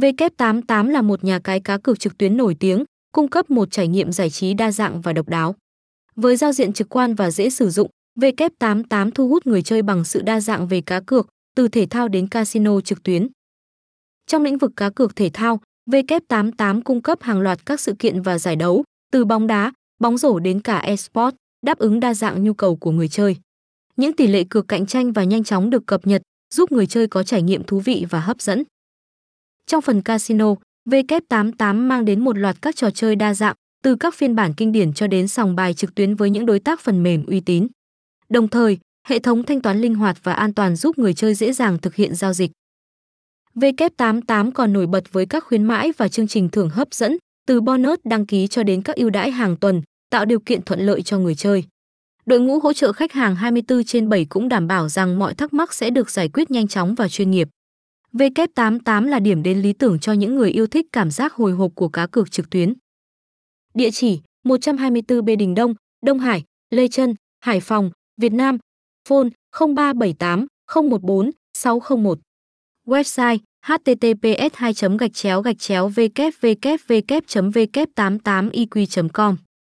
V88 là một nhà cái cá cược trực tuyến nổi tiếng, cung cấp một trải nghiệm giải trí đa dạng và độc đáo. Với giao diện trực quan và dễ sử dụng, V88 thu hút người chơi bằng sự đa dạng về cá cược, từ thể thao đến casino trực tuyến. Trong lĩnh vực cá cược thể thao, V88 cung cấp hàng loạt các sự kiện và giải đấu, từ bóng đá, bóng rổ đến cả eSports, đáp ứng đa dạng nhu cầu của người chơi. Những tỷ lệ cược cạnh tranh và nhanh chóng được cập nhật, giúp người chơi có trải nghiệm thú vị và hấp dẫn. Trong phần casino, W88 mang đến một loạt các trò chơi đa dạng, từ các phiên bản kinh điển cho đến sòng bài trực tuyến với những đối tác phần mềm uy tín. Đồng thời, hệ thống thanh toán linh hoạt và an toàn giúp người chơi dễ dàng thực hiện giao dịch. W88 còn nổi bật với các khuyến mãi và chương trình thưởng hấp dẫn, từ bonus đăng ký cho đến các ưu đãi hàng tuần, tạo điều kiện thuận lợi cho người chơi. Đội ngũ hỗ trợ khách hàng 24 trên 7 cũng đảm bảo rằng mọi thắc mắc sẽ được giải quyết nhanh chóng và chuyên nghiệp. V88 là điểm đến lý tưởng cho những người yêu thích cảm giác hồi hộp của cá cược trực tuyến. Địa chỉ 124B Đình Đông, Đông Hải, Lê Trân, Hải Phòng, Việt Nam. Phone 0378 014 601. Website https 2 gạch chéo gạch chéo www v 88 iq com